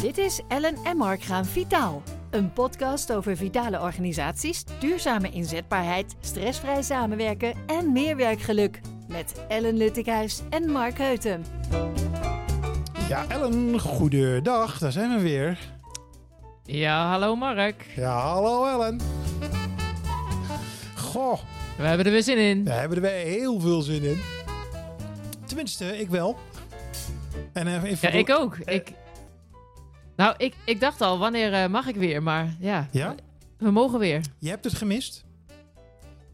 Dit is Ellen en Mark gaan vitaal. Een podcast over vitale organisaties, duurzame inzetbaarheid, stressvrij samenwerken en meer werkgeluk. Met Ellen Luttikhuis en Mark Heuten. Ja, Ellen, goedendag. Daar zijn we weer. Ja, hallo Mark. Ja, hallo Ellen. Goh, We hebben er weer zin in. daar hebben we er weer heel veel zin in. Tenminste, ik wel. En eh, even Ja, ik ook. Eh. Ik... Nou, ik, ik dacht al, wanneer eh, mag ik weer? Maar ja, Ja? we mogen weer. Je hebt het gemist?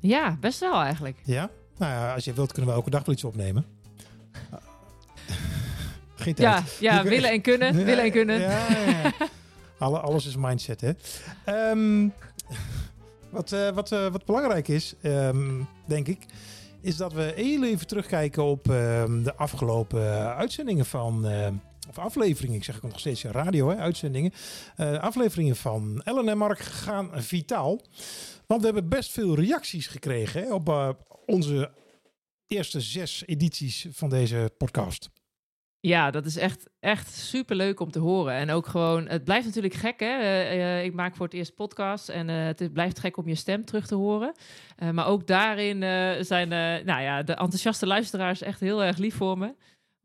Ja, best wel eigenlijk. Ja? Nou ja, als je wilt kunnen we elke dag wel iets opnemen. Geen tijd. Ja, ja Je- willen en kunnen. Willen en kunnen. Ja, ja, ja. Alle, alles is mindset, hè. Ehm, wat, eh, wat, eh, wat belangrijk is, ehm, denk ik, is dat we heel even terugkijken op ehm, de afgelopen uitzendingen van... of afleveringen, ik zeg ook nog steeds ja, radio, uitzendingen. Eh, afleveringen van Ellen en Mark gaan vitaal. Want we hebben best veel reacties gekregen hè, op eh, onze eerste zes edities van deze podcast. Ja, dat is echt, echt super leuk om te horen. En ook gewoon, het blijft natuurlijk gek, hè? Eh, ik maak voor het eerst podcast en het blijft gek om je stem terug te horen. Maar ook daarin zijn nou ja, de enthousiaste luisteraars echt heel erg lief voor me.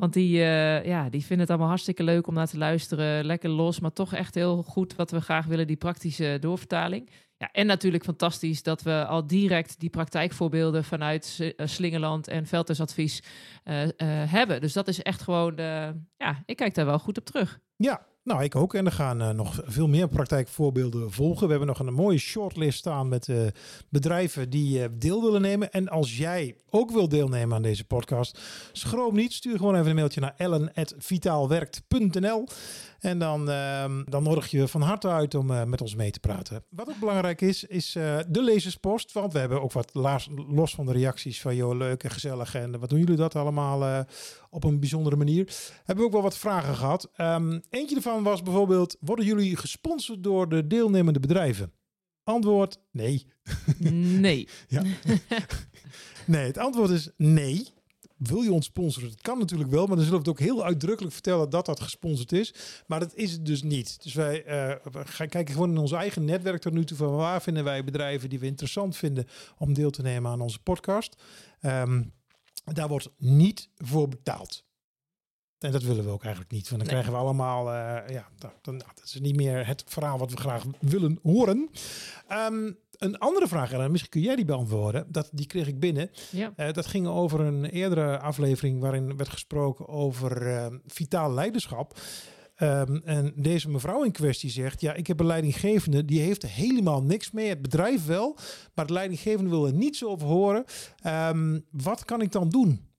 Want die, eh, ja, die vinden het allemaal hartstikke leuk om naar te luisteren. Lekker los, maar toch echt heel goed wat we graag willen, die praktische doorvertaling. Ja, en natuurlijk fantastisch dat we al direct die praktijkvoorbeelden vanuit eh, Slingeland en Veldhuisadvies eh, hebben. Dus dat is echt gewoon, ja, ik kijk daar wel goed op terug. Ja, nou ik ook. En er gaan eh, nog veel meer praktijkvoorbeelden volgen. We hebben nog een mooie shortlist staan met eh, bedrijven die eh, deel willen nemen. En als jij ook wil deelnemen aan deze podcast, schroom niet. Stuur gewoon even een mailtje naar ellen.vitaalwerkt.nl en dan, ehm, dan nodig je van harte uit om met ons mee te praten. Wat ook belangrijk is, is de lezerspost. Want we hebben ook wat laas- los van de reacties van joh, leuk en gezellig. En wat doen jullie dat allemaal op een bijzondere manier? Hebben we ook wel wat vragen gehad. Ehm, eentje ervan was bijvoorbeeld, worden jullie gesponsord door de deelnemende bedrijven? Antwoord, nee. Nee. Ja. nee, het antwoord is nee. Wil je ons sponsoren? Dat kan natuurlijk wel, maar dan zullen we het ook heel uitdrukkelijk vertellen dat dat gesponsord is. Maar dat is het dus niet. Dus wij eh, gaan kijken gewoon in ons eigen netwerk tot nu toe van waar vinden wij bedrijven die we interessant vinden om deel te nemen aan onze podcast. Ehm, daar wordt niet voor betaald. En dat willen we ook eigenlijk niet. Want dan Nee. krijgen we allemaal, eh, ja, dan, nou, dat is niet meer het verhaal wat we graag willen horen. Ehm, een andere vraag, Ellen, misschien kun jij die beantwoorden. Dat, die kreeg ik binnen. Ja. Eh, dat ging over een eerdere aflevering waarin werd gesproken over eh, vitaal leiderschap. Ehm, en deze mevrouw in kwestie zegt: Ja, ik heb een leidinggevende die heeft helemaal niks mee. Het bedrijf wel, maar het leidinggevende wil er niets over horen. Ehm, wat kan ik dan doen?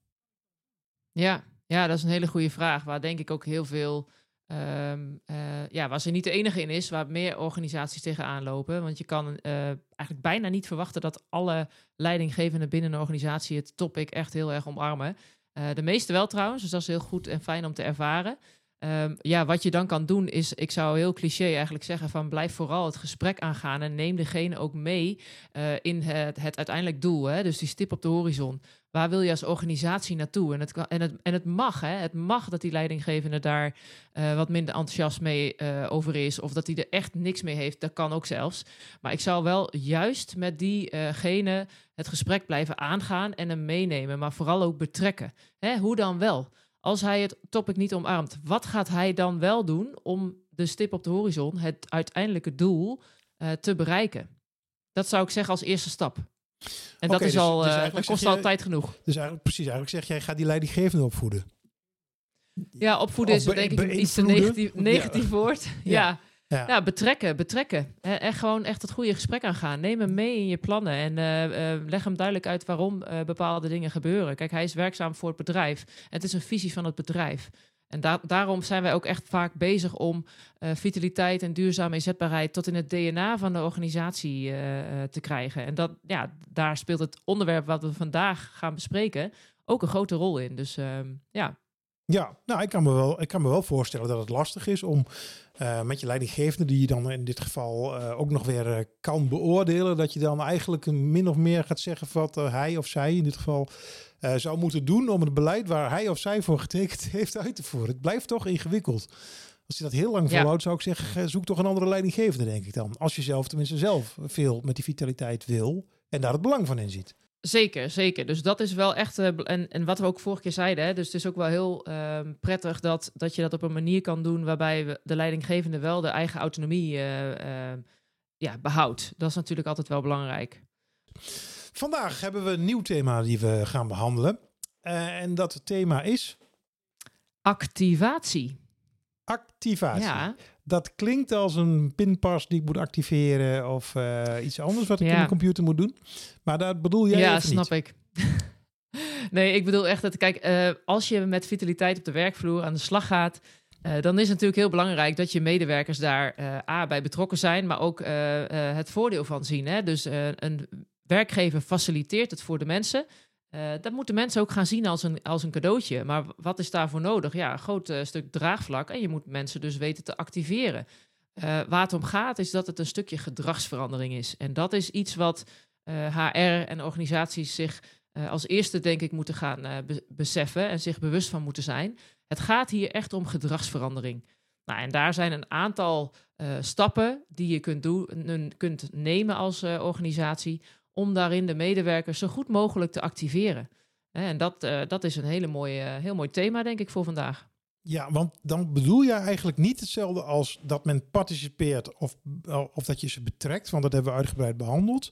Ja, ja, dat is een hele goede vraag. Waar denk ik ook heel veel. ehm, eh, ja, waar ze niet de enige in is, waar meer organisaties tegenaan lopen. Want je kan eh, eigenlijk bijna niet verwachten dat alle leidinggevenden binnen een organisatie het topic echt heel erg omarmen. Eh, de meeste wel trouwens, dus dat is heel goed en fijn om te ervaren. Ehm, ja, wat je dan kan doen is, ik zou heel cliché eigenlijk zeggen van blijf vooral het gesprek aangaan en neem degene ook mee eh, in het, het uiteindelijk doel. Hè? Dus die stip op de horizon. Waar wil je als organisatie naartoe? En het, en het, en het mag, hè? het mag dat die leidinggevende daar eh, wat minder enthousiast mee eh, over is. Of dat hij er echt niks mee heeft. Dat kan ook zelfs. Maar ik zou wel juist met diegene het gesprek blijven aangaan en hem meenemen. Maar vooral ook betrekken. Hè? Hoe dan wel? Als hij het topic niet omarmt, wat gaat hij dan wel doen om de stip op de horizon, het uiteindelijke doel, eh, te bereiken? Dat zou ik zeggen als eerste stap. En dat is dus- al, dus eh, dat kost al tijd genoeg. Dus eigenlijk precies, eigenlijk zeg jij: ga die leidinggevende opvoeden. Ja, opvoeden Of is denk ik iets te negatief, negatief woord. Ja. Ja. Ja. Ja. betrekken, betrekken. En echt gewoon echt het goede gesprek aangaan. Neem hem mee in je plannen en eh, eh, leg hem duidelijk uit waarom eh, bepaalde dingen gebeuren. Kijk, hij is werkzaam voor het bedrijf. Het is een visie van het bedrijf. En da- daarom zijn wij ook echt vaak bezig om vitaliteit en duurzame inzetbaarheid tot in het DNA van de organisatie te krijgen. En dat, ja, daar speelt het onderwerp wat we vandaag gaan bespreken ook een grote rol in. Dus ehm, ja, Ja, nou, ik kan, me wel, ik kan me wel voorstellen dat het lastig is om eh, met je leidinggevende, die je dan in dit geval eh, ook nog weer eh, kan beoordelen, dat je dan eigenlijk min of meer gaat zeggen wat hij of zij in dit geval zou moeten doen om het beleid waar hij of zij voor getekend heeft uit te voeren. Het blijft toch ingewikkeld. Als je dat heel lang Ja. volhoudt, zou ik zeggen, zoek toch een andere leidinggevende, denk ik dan. Als je zelf tenminste zelf veel met die vitaliteit wil en daar het belang van inziet. Zeker, zeker. Dus dat is wel echt. eh, en, en wat we ook vorige keer zeiden, hè, dus het is ook wel heel ehm, prettig dat, dat je dat op een manier kan doen waarbij we, de leidinggevende wel de eigen autonomie eh, eh, ja, behoudt. Dat is natuurlijk altijd wel belangrijk. Vandaag hebben we een nieuw thema die we gaan behandelen. Eh, en dat thema is Activatie. activatie. Ja, Dat klinkt als een pinpas die ik moet activeren of eh, iets anders wat ik Ja. in de computer moet doen. Maar dat bedoel jij ja snap niet. ik. nee, ik bedoel echt dat, kijk, eh, als je met vitaliteit op de werkvloer aan de slag gaat, eh, dan is het natuurlijk heel belangrijk dat je medewerkers daar A, bij betrokken zijn, maar ook het voordeel van zien. Hè? Dus een werkgever faciliteert het voor de mensen. Eh, dat moeten mensen ook gaan zien als een, als een cadeautje. Maar wat is daarvoor nodig? Ja, een groot eh, stuk draagvlak. En je moet mensen dus weten te activeren. Eh, waar het om gaat is dat het een stukje gedragsverandering is. En dat is iets wat HR en organisaties zich als eerste, denk ik, moeten gaan be- beseffen en zich bewust van moeten zijn. Het gaat hier echt om gedragsverandering. Nou, en daar zijn een aantal stappen die je kunt, doen, kunt nemen als organisatie om daarin de medewerkers zo goed mogelijk te activeren. En dat, eh, dat is een hele mooie, eh, heel mooi thema, denk ik, voor vandaag. Ja, want dan bedoel je eigenlijk niet hetzelfde als dat men participeert of, of dat je ze betrekt, want dat hebben we uitgebreid behandeld.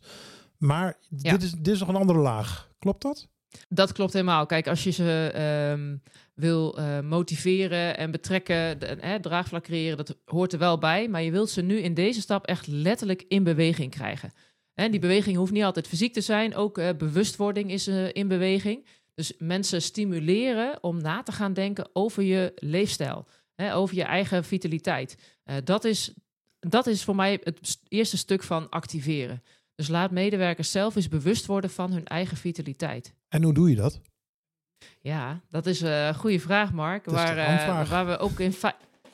Maar Ja. dit, is, dit is nog een andere laag. Klopt dat? Dat klopt helemaal. Kijk, als je ze ehm, wil eh, motiveren en betrekken, de, eh, draagvlak creëren, dat hoort er wel bij. Maar je wilt ze nu in deze stap echt letterlijk in beweging krijgen. En die beweging hoeft niet altijd fysiek te zijn. Ook eh, bewustwording is eh, in beweging. Dus mensen stimuleren om na te gaan denken over je leefstijl. Hè, over je eigen vitaliteit. Eh, dat, is, dat is voor mij het st- eerste stuk van activeren. Dus laat medewerkers zelf eens bewust worden van hun eigen vitaliteit. En hoe doe je dat? Ja, dat is een goede vraag, Mark. Waar, de hamvraag. waar we ook in.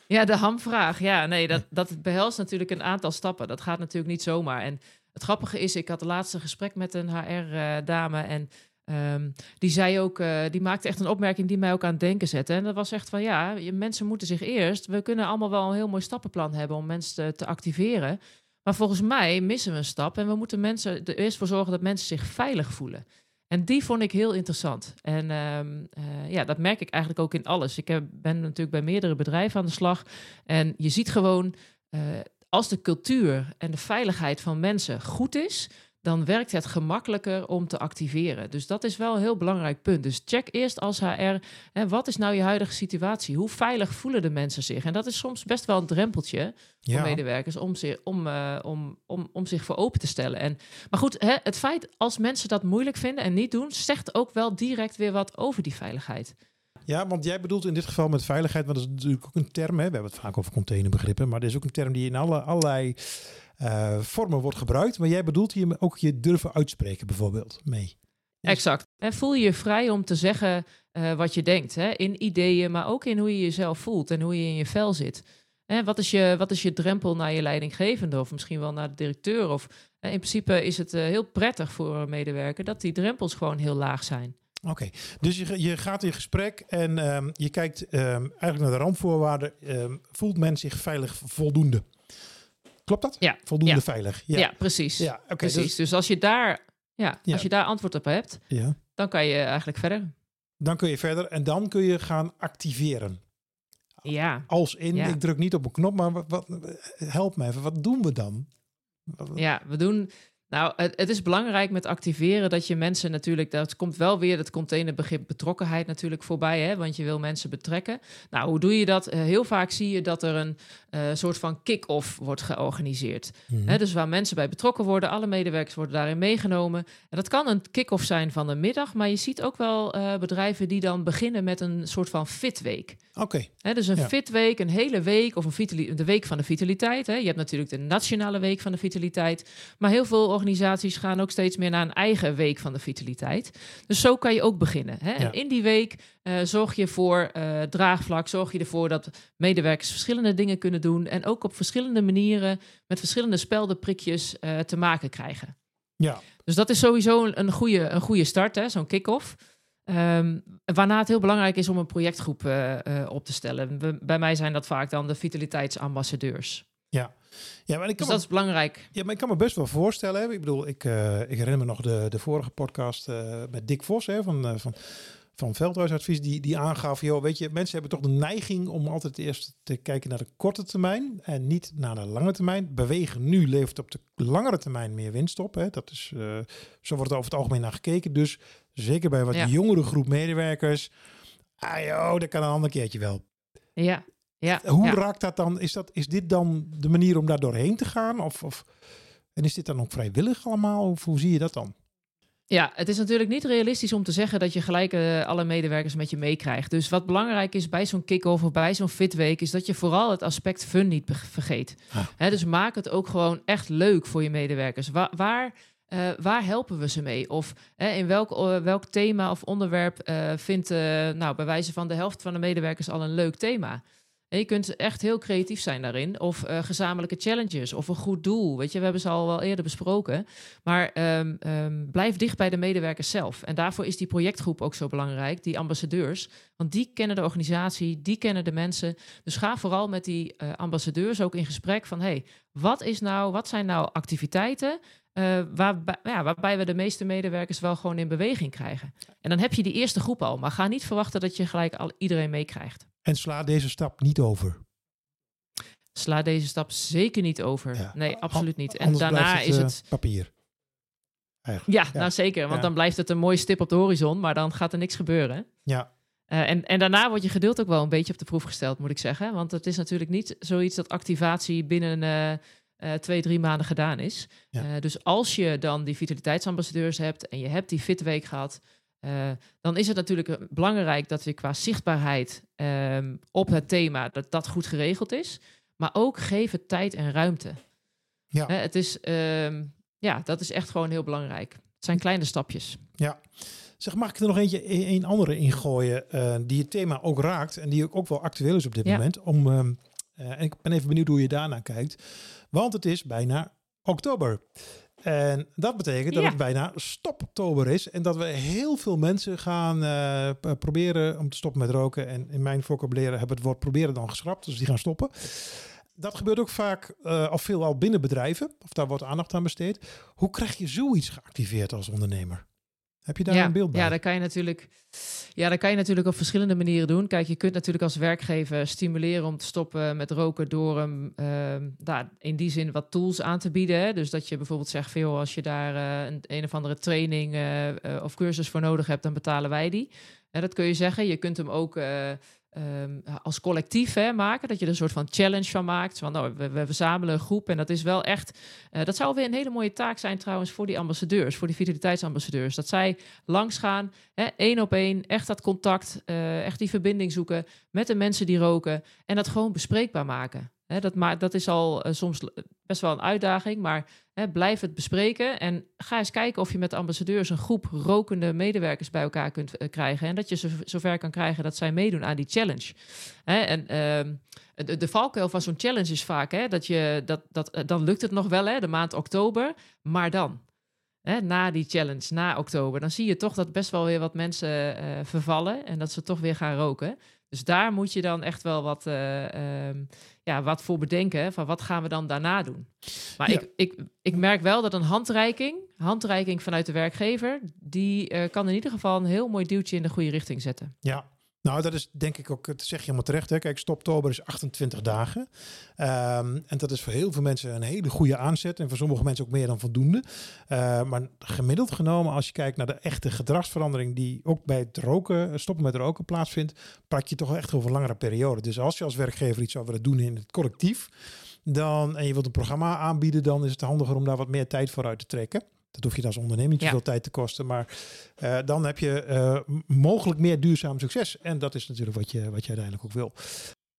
Ja, de hamvraag. Ja, nee, dat, dat behelst natuurlijk een aantal stappen. Dat gaat natuurlijk niet zomaar. En het grappige is, ik had het laatste gesprek met een HR-dame. en ehm, die zei ook, eh, die maakte echt een opmerking die mij ook aan het denken zette. En dat was echt van ja, mensen moeten zich eerst. We kunnen allemaal wel een heel mooi stappenplan hebben om mensen te, activeren. Maar volgens mij missen we een stap. En we moeten mensen er eerst voor zorgen dat mensen zich veilig voelen. En die vond ik heel interessant. En ehm, eh, ja, dat merk ik eigenlijk ook in alles. Ik heb, ben natuurlijk bij meerdere bedrijven aan de slag. En je ziet gewoon, eh, als de cultuur en de veiligheid van mensen goed is, dan werkt het gemakkelijker om te activeren. Dus dat is wel een heel belangrijk punt. Dus check eerst als HR, hè, wat is nou je huidige situatie? Hoe veilig voelen de mensen zich? En dat is soms best wel een drempeltje voor Ja. medewerkers om, zich, om, eh, om, om, om zich voor open te stellen. En, maar goed, hè, het feit als mensen dat moeilijk vinden en niet doen, zegt ook wel direct weer wat over die veiligheid. Ja, want jij bedoelt in dit geval met veiligheid, want dat is natuurlijk ook een term. Hè? We hebben het vaak over containerbegrippen, maar dit is ook een term die in alle, allerlei eh, vormen wordt gebruikt. Maar jij bedoelt hier ook je durven uitspreken bijvoorbeeld mee. Exact. En voel je je vrij om te zeggen eh, wat je denkt. Hè? In ideeën, maar ook in hoe je jezelf voelt en hoe je in je vel zit. Hè, wat, is je, wat is je drempel naar je leidinggevende of misschien wel naar de directeur? Of, eh, in principe is het eh, heel prettig voor een medewerker dat die drempels gewoon heel laag zijn. Oké, dus je, je gaat in gesprek en ehm, je kijkt ehm, eigenlijk naar de randvoorwaarden. Ehm, voelt men zich veilig voldoende? Klopt dat? Ja. Voldoende Ja. veilig. Ja, precies. Ja, oké. precies. dus- Dus als je, daar, ja, Ja. als je daar antwoord op hebt, ja. dan kan je eigenlijk verder. Dan kun je verder en dan kun je gaan activeren. Ja, Als in, Ja. ik druk niet op een knop, maar wat, help me even. Wat doen we dan? Ja we doen. Nou, het, het is belangrijk met activeren dat je mensen natuurlijk. Dat komt wel weer het containerbegrip betrokkenheid natuurlijk voorbij, hè? Want je wil mensen betrekken. Nou, hoe doe je dat? Eh, heel vaak zie je dat er een eh, soort van kick-off wordt georganiseerd. Mhm. Hè, dus waar mensen bij betrokken worden, alle medewerkers worden daarin meegenomen. En dat kan een kick-off zijn van een middag, maar je ziet ook wel eh, bedrijven die dan beginnen met een soort van fitweek. Oké, Hè, dus een Ja. fitweek, een hele week of een de week van de vitaliteit. Hè. Je hebt natuurlijk de nationale week van de vitaliteit. Maar heel veel organisaties gaan ook steeds meer naar een eigen week van de vitaliteit. Dus zo kan je ook beginnen. Hè. Ja. En in die week eh, zorg je voor eh, draagvlak, zorg je ervoor dat medewerkers verschillende dingen kunnen doen. En ook op verschillende manieren met verschillende speldenprikjes eh, te maken krijgen. ja. Dus dat is sowieso een, goede, een goede start, hè, zo'n kick-off. Ehm, waarna het heel belangrijk is om een projectgroep op te stellen. Bij mij zijn dat vaak dan de vitaliteitsambassadeurs. Ja, ja maar ik kan Dus me dat is belangrijk. Ja, maar ik kan me best wel voorstellen. Hè. Ik bedoel, ik, eh, ik herinner me nog de, de vorige podcast eh, met Dick Vos hè, van, eh, van, van Veldhuisadvies. Die, die aangaf, joh, weet je, mensen hebben toch de neiging om altijd eerst te kijken naar de korte termijn en niet naar de lange termijn. Bewegen nu levert op de langere termijn meer winst op. Hè. Dat is, zo wordt er over het algemeen naar gekeken. Dus zeker bij wat Ja. jongere groep medewerkers. Ah joh, dat kan een ander keertje wel. Ja, ja. Hoe ja. raakt dat dan? Is, dat? is dit dan de manier om daar doorheen te gaan? Of, of, en is dit dan ook vrijwillig allemaal? Of hoe zie je dat dan? Ja, het is natuurlijk niet realistisch om te zeggen dat je gelijk eh, alle medewerkers met je meekrijgt. Dus wat belangrijk is bij zo'n kick-off of bij zo'n fitweek, is dat je vooral het aspect fun niet vergeet. Ah. Hè, dus maak het ook gewoon echt leuk voor je medewerkers. Waar, waar, eh, waar helpen we ze mee? Of in welk, eh, welk thema of onderwerp vindt, nou, bij wijze van de helft van de medewerkers al een leuk thema? Je kunt echt heel creatief zijn daarin. Of eh, gezamenlijke challenges of een goed doel. Weet je, we hebben ze al wel eerder besproken. Maar ehm, ehm, blijf dicht bij de medewerkers zelf. En daarvoor is die projectgroep ook zo belangrijk, die ambassadeurs. Want die kennen de organisatie, die kennen de mensen. Dus ga vooral met die eh, ambassadeurs ook in gesprek van... hey, wat, is nou, wat zijn nou activiteiten eh, ja, waarbij we de meeste medewerkers wel gewoon in beweging krijgen? En dan heb je die eerste groep al. Maar ga niet verwachten dat je gelijk al iedereen meekrijgt. En sla deze stap niet over. Sla deze stap zeker niet over. Ja. Nee, absoluut niet. En Anders daarna is eh, het... papier. Eigenlijk. Ja, Ja. nou zeker. Want Ja. dan blijft het een mooie stip op de horizon, maar dan gaat er niks gebeuren. Ja, Eh, en, en daarna wordt je geduld ook wel een beetje op de proef gesteld, moet ik zeggen. Want het is natuurlijk niet zoiets dat activatie binnen eh, eh, twee, drie maanden gedaan is. Ja. Eh, dus als je dan die vitaliteitsambassadeurs hebt en je hebt die fitweek gehad, eh, dan is het natuurlijk eh, belangrijk dat je qua zichtbaarheid ehm, op het thema, dat dat goed geregeld is. Maar ook geef het tijd en ruimte. Ja. Hè, het is, ehm, ja, dat is echt gewoon heel belangrijk. Het zijn kleine stapjes. ja. Zeg, mag ik er nog eentje, een, een andere ingooien eh, die het thema ook raakt en die ook, ook wel actueel is op dit Ja. moment? Om, ehm, eh, en ik ben even benieuwd hoe je daarnaar kijkt. Want het is bijna oktober. En dat betekent dat Ja. het bijna stoptober is. En dat we heel veel mensen gaan eh, proberen om te stoppen met roken. En in mijn vocabulaire hebben we het woord proberen dan geschrapt. Dus die gaan stoppen. Dat gebeurt ook vaak, eh of veelal binnen bedrijven. Of daar wordt aandacht aan besteed. Hoe krijg je zoiets geactiveerd als ondernemer? Heb je daar ja, een beeld bij? Ja, dat kan je natuurlijk. Ja, dat kan je natuurlijk op verschillende manieren doen. Kijk, je kunt natuurlijk als werkgever stimuleren om te stoppen met roken door hem ehm, daar in die zin wat tools aan te bieden. Hè. Dus dat je bijvoorbeeld zegt, veel als je daar eh, een, een of andere training eh, eh, of cursus voor nodig hebt, dan betalen wij die. Hè, dat kun je zeggen. Je kunt hem ook eh, ehm, als collectief hè, maken, dat je er een soort van challenge van maakt. Van, nou, we, verzamelen een groep en dat is wel echt. eh, dat zou weer een hele mooie taak zijn trouwens voor die ambassadeurs, voor die vitaliteitsambassadeurs. Dat zij langs gaan, één op één, echt dat contact, eh, echt die verbinding zoeken met de mensen die roken en dat gewoon bespreekbaar maken. Dat, dat is al eh, soms best wel een uitdaging, maar blijf het bespreken en ga eens kijken of je met de ambassadeurs een groep rokende medewerkers bij elkaar kunt eh, krijgen en dat je ze zover kan krijgen dat zij meedoen aan die challenge. En ehm, de, de valkuil van zo'n challenge is vaak dat je dat, dat eh, dan lukt het nog wel hè, de maand oktober, maar dan. Na die challenge, na oktober, dan zie je toch dat best wel weer wat mensen vervallen en dat ze toch weer gaan roken. Dus daar moet je dan echt wel wat, eh, ehm, ja, wat voor bedenken. Van wat gaan we dan daarna doen? Maar Ja. ik, ik, ik merk wel dat een handreiking, handreiking vanuit de werkgever, die eh, kan in ieder geval een heel mooi duwtje in de goede richting zetten. Ja, nou dat is denk ik ook, dat zeg je helemaal terecht. Hè? Kijk, stoptober is 28 dagen. Ehm, en dat is voor heel veel mensen een hele goede aanzet. En voor sommige mensen ook meer dan voldoende. Eh, maar gemiddeld genomen, als je kijkt naar de echte gedragsverandering die ook bij het roken, stoppen met roken plaatsvindt, praat je toch echt over langere periode. Dus als je als werkgever iets zou willen doen in het collectief, dan, en je wilt een programma aanbieden, dan is het handiger om daar wat meer tijd voor uit te trekken. Dat hoef je dan als ondernemer niet Ja. zoveel tijd te kosten. Maar eh, dan heb je eh, mogelijk meer duurzaam succes. En dat is natuurlijk wat je, wat je uiteindelijk ook wil.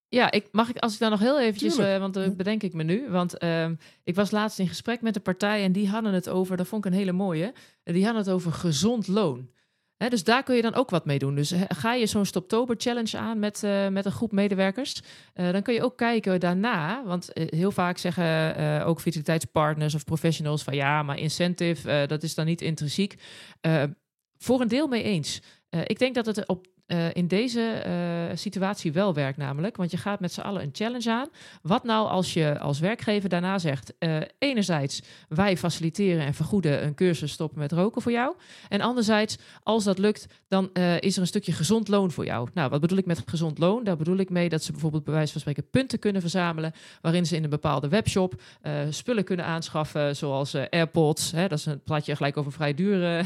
Ja, ik, mag ik als ik daar nog heel eventjes, eh, want dat bedenk ik me nu. Want ehm, ik was laatst in gesprek met een partij en die hadden het over, dat vond ik een hele mooie, die hadden het over gezond loon. Dus daar kun je dan ook wat mee doen. Dus ga je zo'n Stoptober Challenge aan met, eh, met een groep medewerkers, eh, dan kun je ook kijken daarna. Want eh, heel vaak zeggen ook vitaliteitspartners of professionals van ja, maar incentive, dat is dan niet intrinsiek. Voor een deel mee eens. Ik denk dat het op uh, in deze uh, situatie wel werkt namelijk. Want je gaat met z'n allen een challenge aan. Wat nou als je als werkgever daarna zegt... Uh, enerzijds, wij faciliteren en vergoeden een cursus stoppen met roken voor jou. En anderzijds, als dat lukt, dan is er een stukje gezond loon voor jou. Nou, wat bedoel ik met gezond loon? Daar bedoel ik mee dat ze bijvoorbeeld bij wijze van spreken punten kunnen verzamelen... waarin ze in een bepaalde webshop spullen kunnen aanschaffen, zoals AirPods. Hè, dat is een plaatje gelijk over vrij dure,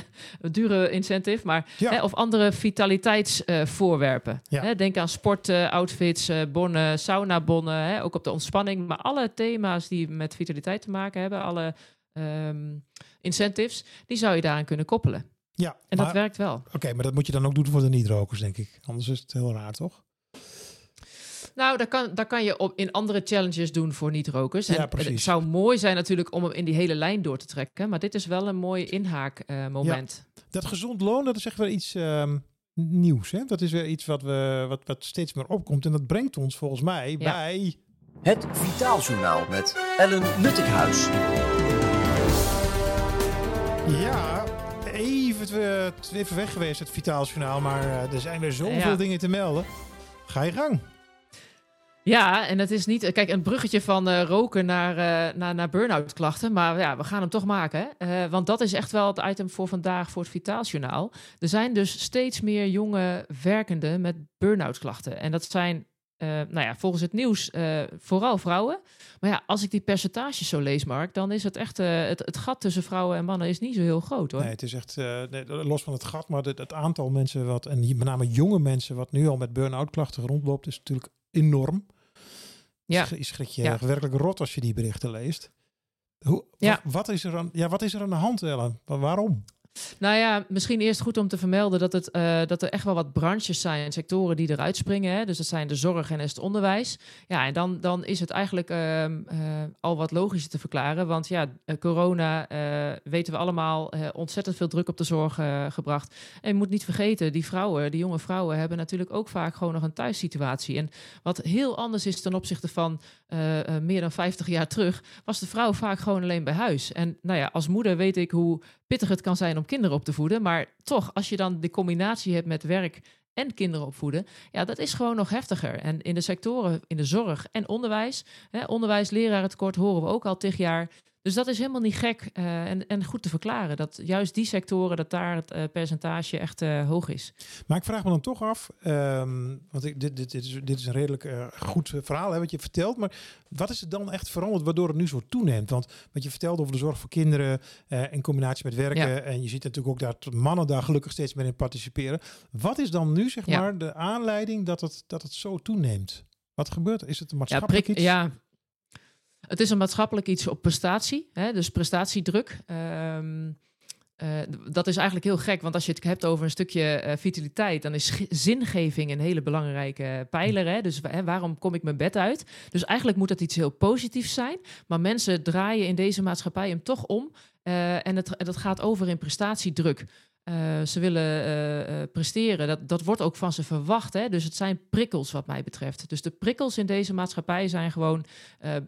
dure incentive. Maar, Ja. hè, of andere vitaliteits eh, voorwerpen. Ja. Hè, denk aan sportoutfits, uh, bonnen, saunabonnen, hè, ook op de ontspanning. Maar alle thema's die met vitaliteit te maken hebben, alle ehm, incentives, die zou je daaraan kunnen koppelen. Ja, En maar- dat werkt wel. Oké, maar dat moet je dan ook doen voor de niet-rokers, denk ik. Anders is het heel raar, toch? Nou, dat kan, dat kan je op, in andere challenges doen voor niet-rokers. Ja, En precies. Het zou mooi zijn natuurlijk om hem in die hele lijn door te trekken. Maar dit is wel een mooi inhaakmoment. Dat gezond loon, dat is echt wel iets ehm, nieuws. Hè? Dat is weer iets wat, we, wat, wat steeds meer opkomt. En dat brengt ons volgens mij bij... Het Vitaaljournaal met Ellen Luttikhuis. Ja, even, even weg geweest het Vitaalsjournaal. Maar eh, er zijn weer zoveel Ja. dingen te melden. Ga je gang. Ja, en het is niet, kijk, een bruggetje van eh, roken naar, eh, naar, naar burn-out klachten. Maar ja, we gaan hem toch maken. Eh, want dat is echt wel het item voor vandaag voor het Vitaalsjournaal. Er zijn dus steeds meer jonge werkenden met burn-out klachten. En dat zijn, nou ja, volgens het nieuws vooral vrouwen. Maar ja, als ik die percentages zo lees, Mark, dan is het echt, het, het gat tussen vrouwen en mannen is niet zo heel groot hoor. Nee, het is echt, los van het gat, maar het, het aantal mensen wat, en met name jonge mensen, wat nu al met burn-out klachten rondloopt, is natuurlijk enorm. Ja. Je schrik je Ja. werkelijk rot als je die berichten leest. Hoe, Ja. wa- wat, is er aan, ja, wat is er aan de hand, Ellen? Wa- Waarom? Nou ja, misschien eerst goed om te vermelden dat, het, eh, dat er echt wel wat branches zijn, sectoren die eruit springen. Hè? Dus dat zijn de zorg en het onderwijs. Ja, en dan, dan is het eigenlijk ehm, eh, al wat logischer te verklaren. Want ja, eh, corona, weten we allemaal, ontzettend veel druk op de zorg gebracht. En je moet niet vergeten, die vrouwen, die jonge vrouwen, hebben natuurlijk ook vaak gewoon nog een thuissituatie. En wat heel anders is ten opzichte van meer dan 50 jaar terug, was de vrouw vaak gewoon alleen bij huis. En nou ja, als moeder weet ik hoe pittig het kan zijn om kinderen op te voeden. Maar toch, als je dan de combinatie hebt met werk en kinderen opvoeden, ja, dat is gewoon nog heftiger. En in de sectoren, in de zorg en onderwijs, hè, onderwijs, lerarentekort horen we ook al tig jaar. Dus dat is helemaal niet gek eh, en, en goed te verklaren. Dat juist die sectoren, dat daar het eh, percentage echt eh, hoog is. Maar ik vraag me dan toch af, ehm, want ik, dit, dit, dit, is, dit is een redelijk goed verhaal hè, wat je vertelt, maar wat is er dan echt veranderd waardoor het nu zo toeneemt? Want wat je vertelt over de zorg voor kinderen in combinatie met werken, Ja. en je ziet natuurlijk ook dat mannen daar gelukkig steeds meer in participeren. Wat is dan nu zeg Ja. maar de aanleiding dat het, dat het zo toeneemt? Wat gebeurt er? Is het een Ja, maatschappelijk prik, iets? ja, het is een maatschappelijk iets op prestatie, hè, dus prestatiedruk. Ehm, eh, dat is eigenlijk heel gek, want als je het hebt over een stukje eh, vitaliteit, dan is zingeving een hele belangrijke pijler. Hè? Dus hè, waarom kom ik mijn bed uit? Dus eigenlijk moet dat iets heel positiefs zijn, maar mensen draaien in deze maatschappij hem toch om. eh, en, het, dat gaat over in prestatiedruk. Eh, ze willen eh, eh, presteren. Dat, dat wordt ook van ze verwacht. Hè? Dus het zijn prikkels wat mij betreft. Dus de prikkels in deze maatschappij zijn gewoon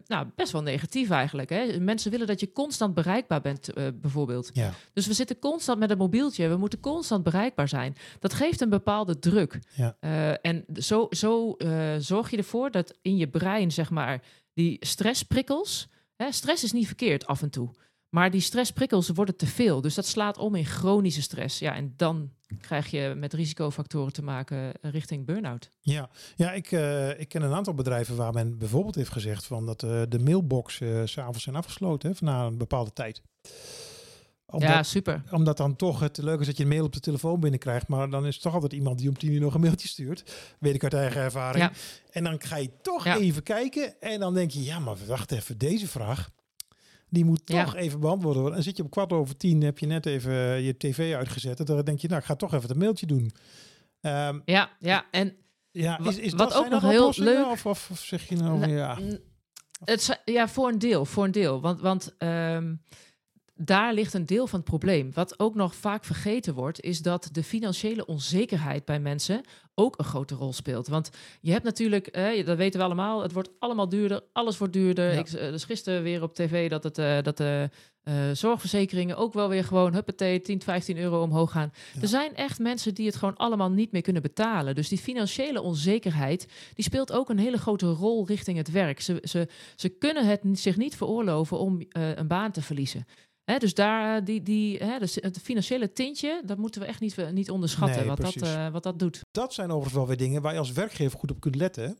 nou, best wel negatief eigenlijk. Hè? Mensen willen dat je constant bereikbaar bent, bijvoorbeeld. Ja. Dus we zitten constant met een mobieltje. We moeten constant bereikbaar zijn. Dat geeft een bepaalde druk. Ja. En zo, zo zorg je ervoor dat in je brein, zeg maar, die stressprikkels. Hè, stress is niet verkeerd af en toe. Maar die stressprikkels worden te veel. Dus dat slaat om in chronische stress. Ja, en dan krijg je met risicofactoren te maken richting burn-out. Ja, ja ik, eh, ik ken een aantal bedrijven waar men bijvoorbeeld heeft gezegd van dat eh, de mailbox eh, s s'avonds zijn afgesloten hè, na een bepaalde tijd. Omdat, ja, super. omdat dan toch het leuk is dat je een mail op de telefoon binnenkrijgt, maar dan is toch altijd iemand die om tien uur nog een mailtje stuurt. Weet ik uit eigen ervaring. Ja. En dan ga je toch Ja. even kijken en dan denk je, ja, maar wacht even, deze vraag, die moet Ja. toch even beantwoord worden. En zit je op kwart over tien, heb je net even je tv uitgezet. En dan denk je, nou, ik ga toch even een mailtje doen. Ehm, Ja, ja. En ja, is, is wat dat ook nog heel leuk- Of, of, of zeg je nou, Nou, ja. Het, ja, voor een deel, voor een deel. Want, want ehm, daar ligt een deel van het probleem. Wat ook nog vaak vergeten wordt, is dat de financiële onzekerheid bij mensen ook een grote rol speelt. Want je hebt natuurlijk, eh, dat weten we allemaal, het wordt allemaal duurder, alles wordt duurder. Ja. Ik uh, dus gisteren weer op tv dat, het, uh, dat de uh, zorgverzekeringen ook wel weer gewoon, huppatee, 10, 15 euro omhoog gaan. Ja. Er zijn echt mensen die het gewoon allemaal niet meer kunnen betalen. Dus die financiële onzekerheid, die speelt ook een hele grote rol richting het werk. Ze, ze, ze kunnen het zich niet veroorloven om uh, een baan te verliezen. Hè, dus daar, die, die, hè, dus het financiële tintje, dat moeten we echt niet, niet onderschatten, Nee, wat, dat, uh, wat dat doet. Dat zijn overigens wel weer dingen waar je als werkgever goed op kunt letten.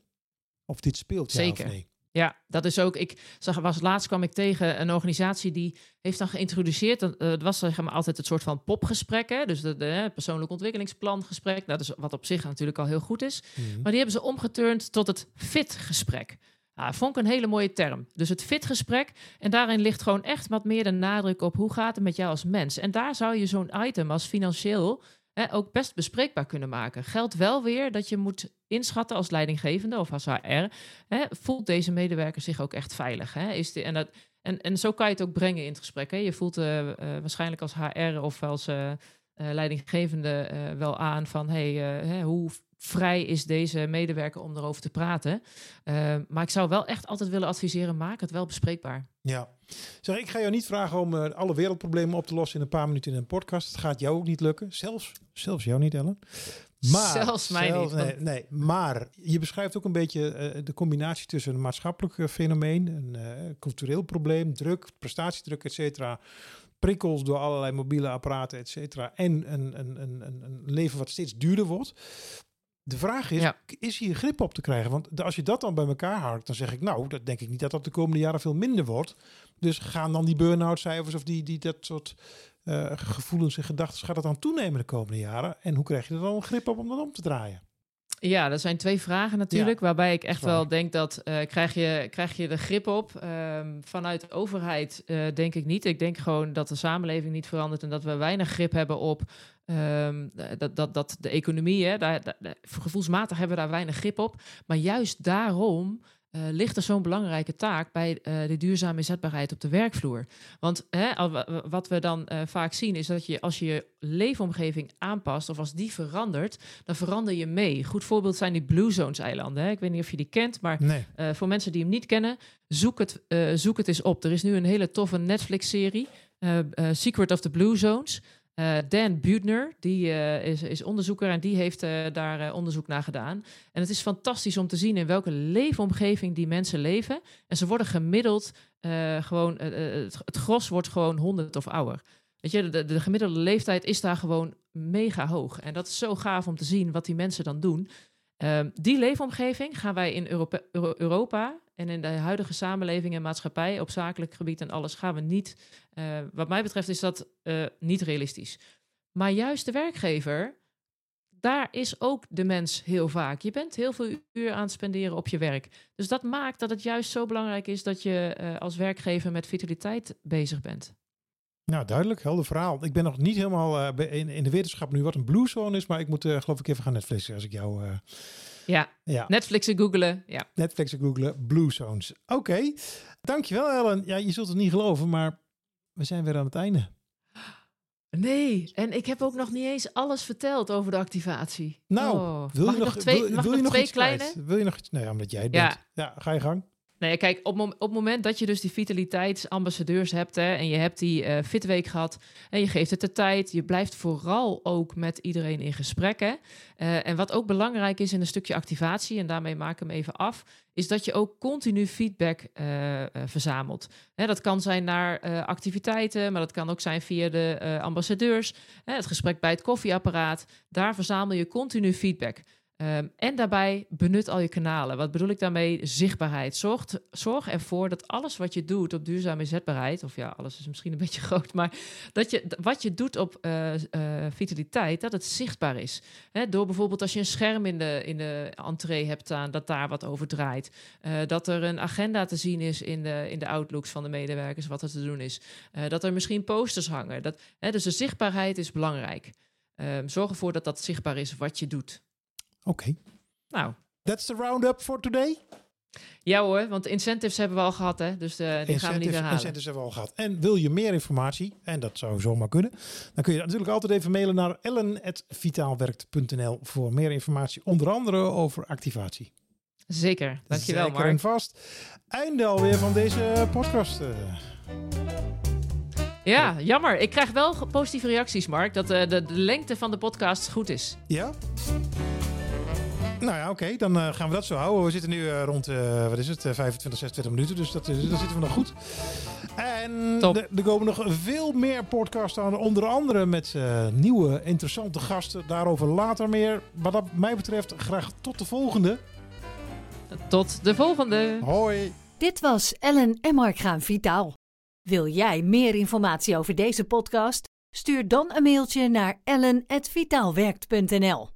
Of dit speelt, ja Zeker. of nee. Ja, dat is ook. Ik zag, was laatst kwam ik tegen een organisatie die heeft dan geïntroduceerd. Uh, het was zeg maar altijd het soort van popgesprek, hè? dus de, de persoonlijk ontwikkelingsplan gesprek. Dat is wat op zich natuurlijk al heel goed is. Mhm. Maar die hebben ze omgeturnd tot het fit-gesprek. Ja, vond ik een hele mooie term. Dus het fit-gesprek. En daarin ligt gewoon echt wat meer de nadruk op hoe gaat het met jou als mens. En daar zou je zo'n item als financieel ook best bespreekbaar kunnen maken. Geldt wel weer dat je moet inschatten als leidinggevende of als HR. Voelt deze medewerker zich ook echt veilig? Hè? Is die, en, dat, en, en zo kan je het ook brengen in het gesprek. Hè? Je voelt uh, uh, waarschijnlijk als HR of als uh, leidinggevende wel aan van... Hey, hoe vrij is deze medewerker om erover te praten. Uh, maar ik zou wel echt altijd willen adviseren, maak het wel bespreekbaar. Ja. Zeg, ik ga jou niet vragen om uh, alle wereldproblemen op te lossen in een paar minuten in een podcast. Het gaat jou ook niet lukken. Zelfs, zelfs jou niet, Ellen. Maar, zelfs mij zelfs, niet. Nee, nee, maar je beschrijft ook een beetje uh, de combinatie tussen een maatschappelijk fenomeen, een cultureel probleem, druk, prestatiedruk, et cetera prikkels door allerlei mobiele apparaten, et cetera. En een, een, een, een leven wat steeds duurder wordt. De vraag is, ja. is hier grip op te krijgen? Want als je dat dan bij elkaar houdt, dan zeg ik, nou, dat denk ik niet dat dat de komende jaren veel minder wordt. Dus gaan dan die burn-out cijfers of die, die dat soort uh, gevoelens en gedachten, gaat dat dan toenemen de komende jaren? En hoe krijg je er dan grip op om dat om te draaien? Ja, dat zijn twee vragen natuurlijk, ja, waarbij ik echt wel denk dat uh, krijg, je, krijg je de grip op. Um, vanuit de overheid uh, denk ik niet. Ik denk gewoon dat de samenleving niet verandert en dat we weinig grip hebben op um, dat, dat, dat de economie, hè, daar, daar, gevoelsmatig hebben we daar weinig grip op. Maar juist daarom uh, ligt er zo'n belangrijke taak bij uh, de duurzame inzetbaarheid op de werkvloer. Want hè, wat we dan uh, vaak zien is dat je als je je leefomgeving aanpast of als die verandert, dan verander je mee. Goed voorbeeld zijn die Blue Zones eilanden. Hè. Ik weet niet of je die kent, maar nee. voor mensen die hem niet kennen, zoek het, zoek het eens op. Er is nu een hele toffe Netflix-serie, Secret of the Blue Zones. Uh, Dan Buettner, die uh, is, is, onderzoeker en die heeft uh, daar onderzoek naar gedaan. En het is fantastisch om te zien in welke leefomgeving die mensen leven. En ze worden gemiddeld gewoon, het, gros wordt gewoon 100 of ouder. Weet je, de, de, gemiddelde leeftijd is daar gewoon mega hoog. En dat is zo gaaf om te zien wat die mensen dan doen. Ehm, die leefomgeving gaan wij in Europa, Euro, Europa en in de huidige samenleving en maatschappij op zakelijk gebied en alles gaan we niet. Uh, wat mij betreft is dat uh, niet realistisch. Maar juist de werkgever, daar is ook de mens heel vaak. Je bent heel veel uur aan het spenderen op je werk. Dus dat maakt dat het juist zo belangrijk is dat je uh, als werkgever met vitaliteit bezig bent. Nou, duidelijk, helder verhaal. Ik ben nog niet helemaal in, in de wetenschap nu wat een blue zone is, maar ik moet geloof ik even gaan Netflixen als ik jou... Ja. ja, Netflixen googelen. Ja. Netflixen googelen, blue zones. Oké, okay. dankjewel Ellen. Ja, je zult het niet geloven, maar we zijn weer aan het einde. Nee, en ik heb ook nog niet eens alles verteld over de activatie. Nou, oh. wil, je nog, nog twee, wil, je nog twee kleine? Kwijt? Wil je nog iets? Nee, omdat jij het Ja. bent. Ja, ga je gang. Nee, kijk, op, op het moment dat je dus die vitaliteitsambassadeurs hebt hè, en je hebt die uh, fitweek gehad en je geeft het de tijd, je blijft vooral ook met iedereen in gesprek. Hè. Uh, en wat ook belangrijk is in een stukje activatie, en daarmee maak ik hem even af, is dat je ook continu feedback uh, verzamelt. Hè, dat kan zijn naar activiteiten, maar dat kan ook zijn via de ambassadeurs, hè, het gesprek bij het koffieapparaat. Daar verzamel je continu feedback. Um, en daarbij benut al je kanalen. Wat bedoel ik daarmee? Zichtbaarheid. Zorg, zorg ervoor dat alles wat je doet op duurzame inzetbaarheid, of ja, alles is misschien een beetje groot, maar dat je wat je doet op uh, uh, vitaliteit, dat het zichtbaar is. Door bijvoorbeeld als je een scherm in de, in de entree hebt staan, dat daar wat over draait. Uh, dat er een agenda te zien is in de, in de outlooks van de medewerkers, wat er te doen is. dat er misschien posters hangen. Dat, dus de zichtbaarheid is belangrijk. Um, zorg ervoor dat dat zichtbaar is wat je doet. Oké. Okay. Nou. That's the roundup for today. Ja hoor, want de incentives hebben we al gehad, hè? Dus uh, die gaan we niet herhalen. Incentives hebben we al gehad. En wil je meer informatie, en dat zou zomaar kunnen, dan kun je natuurlijk altijd even mailen naar ellen.vitaalwerkt.nl voor meer informatie, onder andere over activatie. Zeker, dankjewel Zeker Mark. en vast. Einde alweer van deze podcast. Uh. Ja, jammer. Ik krijg wel positieve reacties, Mark, dat uh, de, de lengte van de podcast goed is. Ja? Nou ja, oké, okay. dan uh, gaan we dat zo houden. We zitten nu uh, rond, uh, wat is het, 25, 26 minuten, dus dat, dan zitten we nog goed. En er komen nog veel meer podcasts aan, onder andere met nieuwe interessante gasten. Daarover later meer. Wat mij betreft, graag tot de volgende. Tot de volgende. Hoi. Dit was Ellen en Mark gaan vitaal. Wil jij meer informatie over deze podcast? Stuur dan een mailtje naar ellen.vitaalwerkt.nl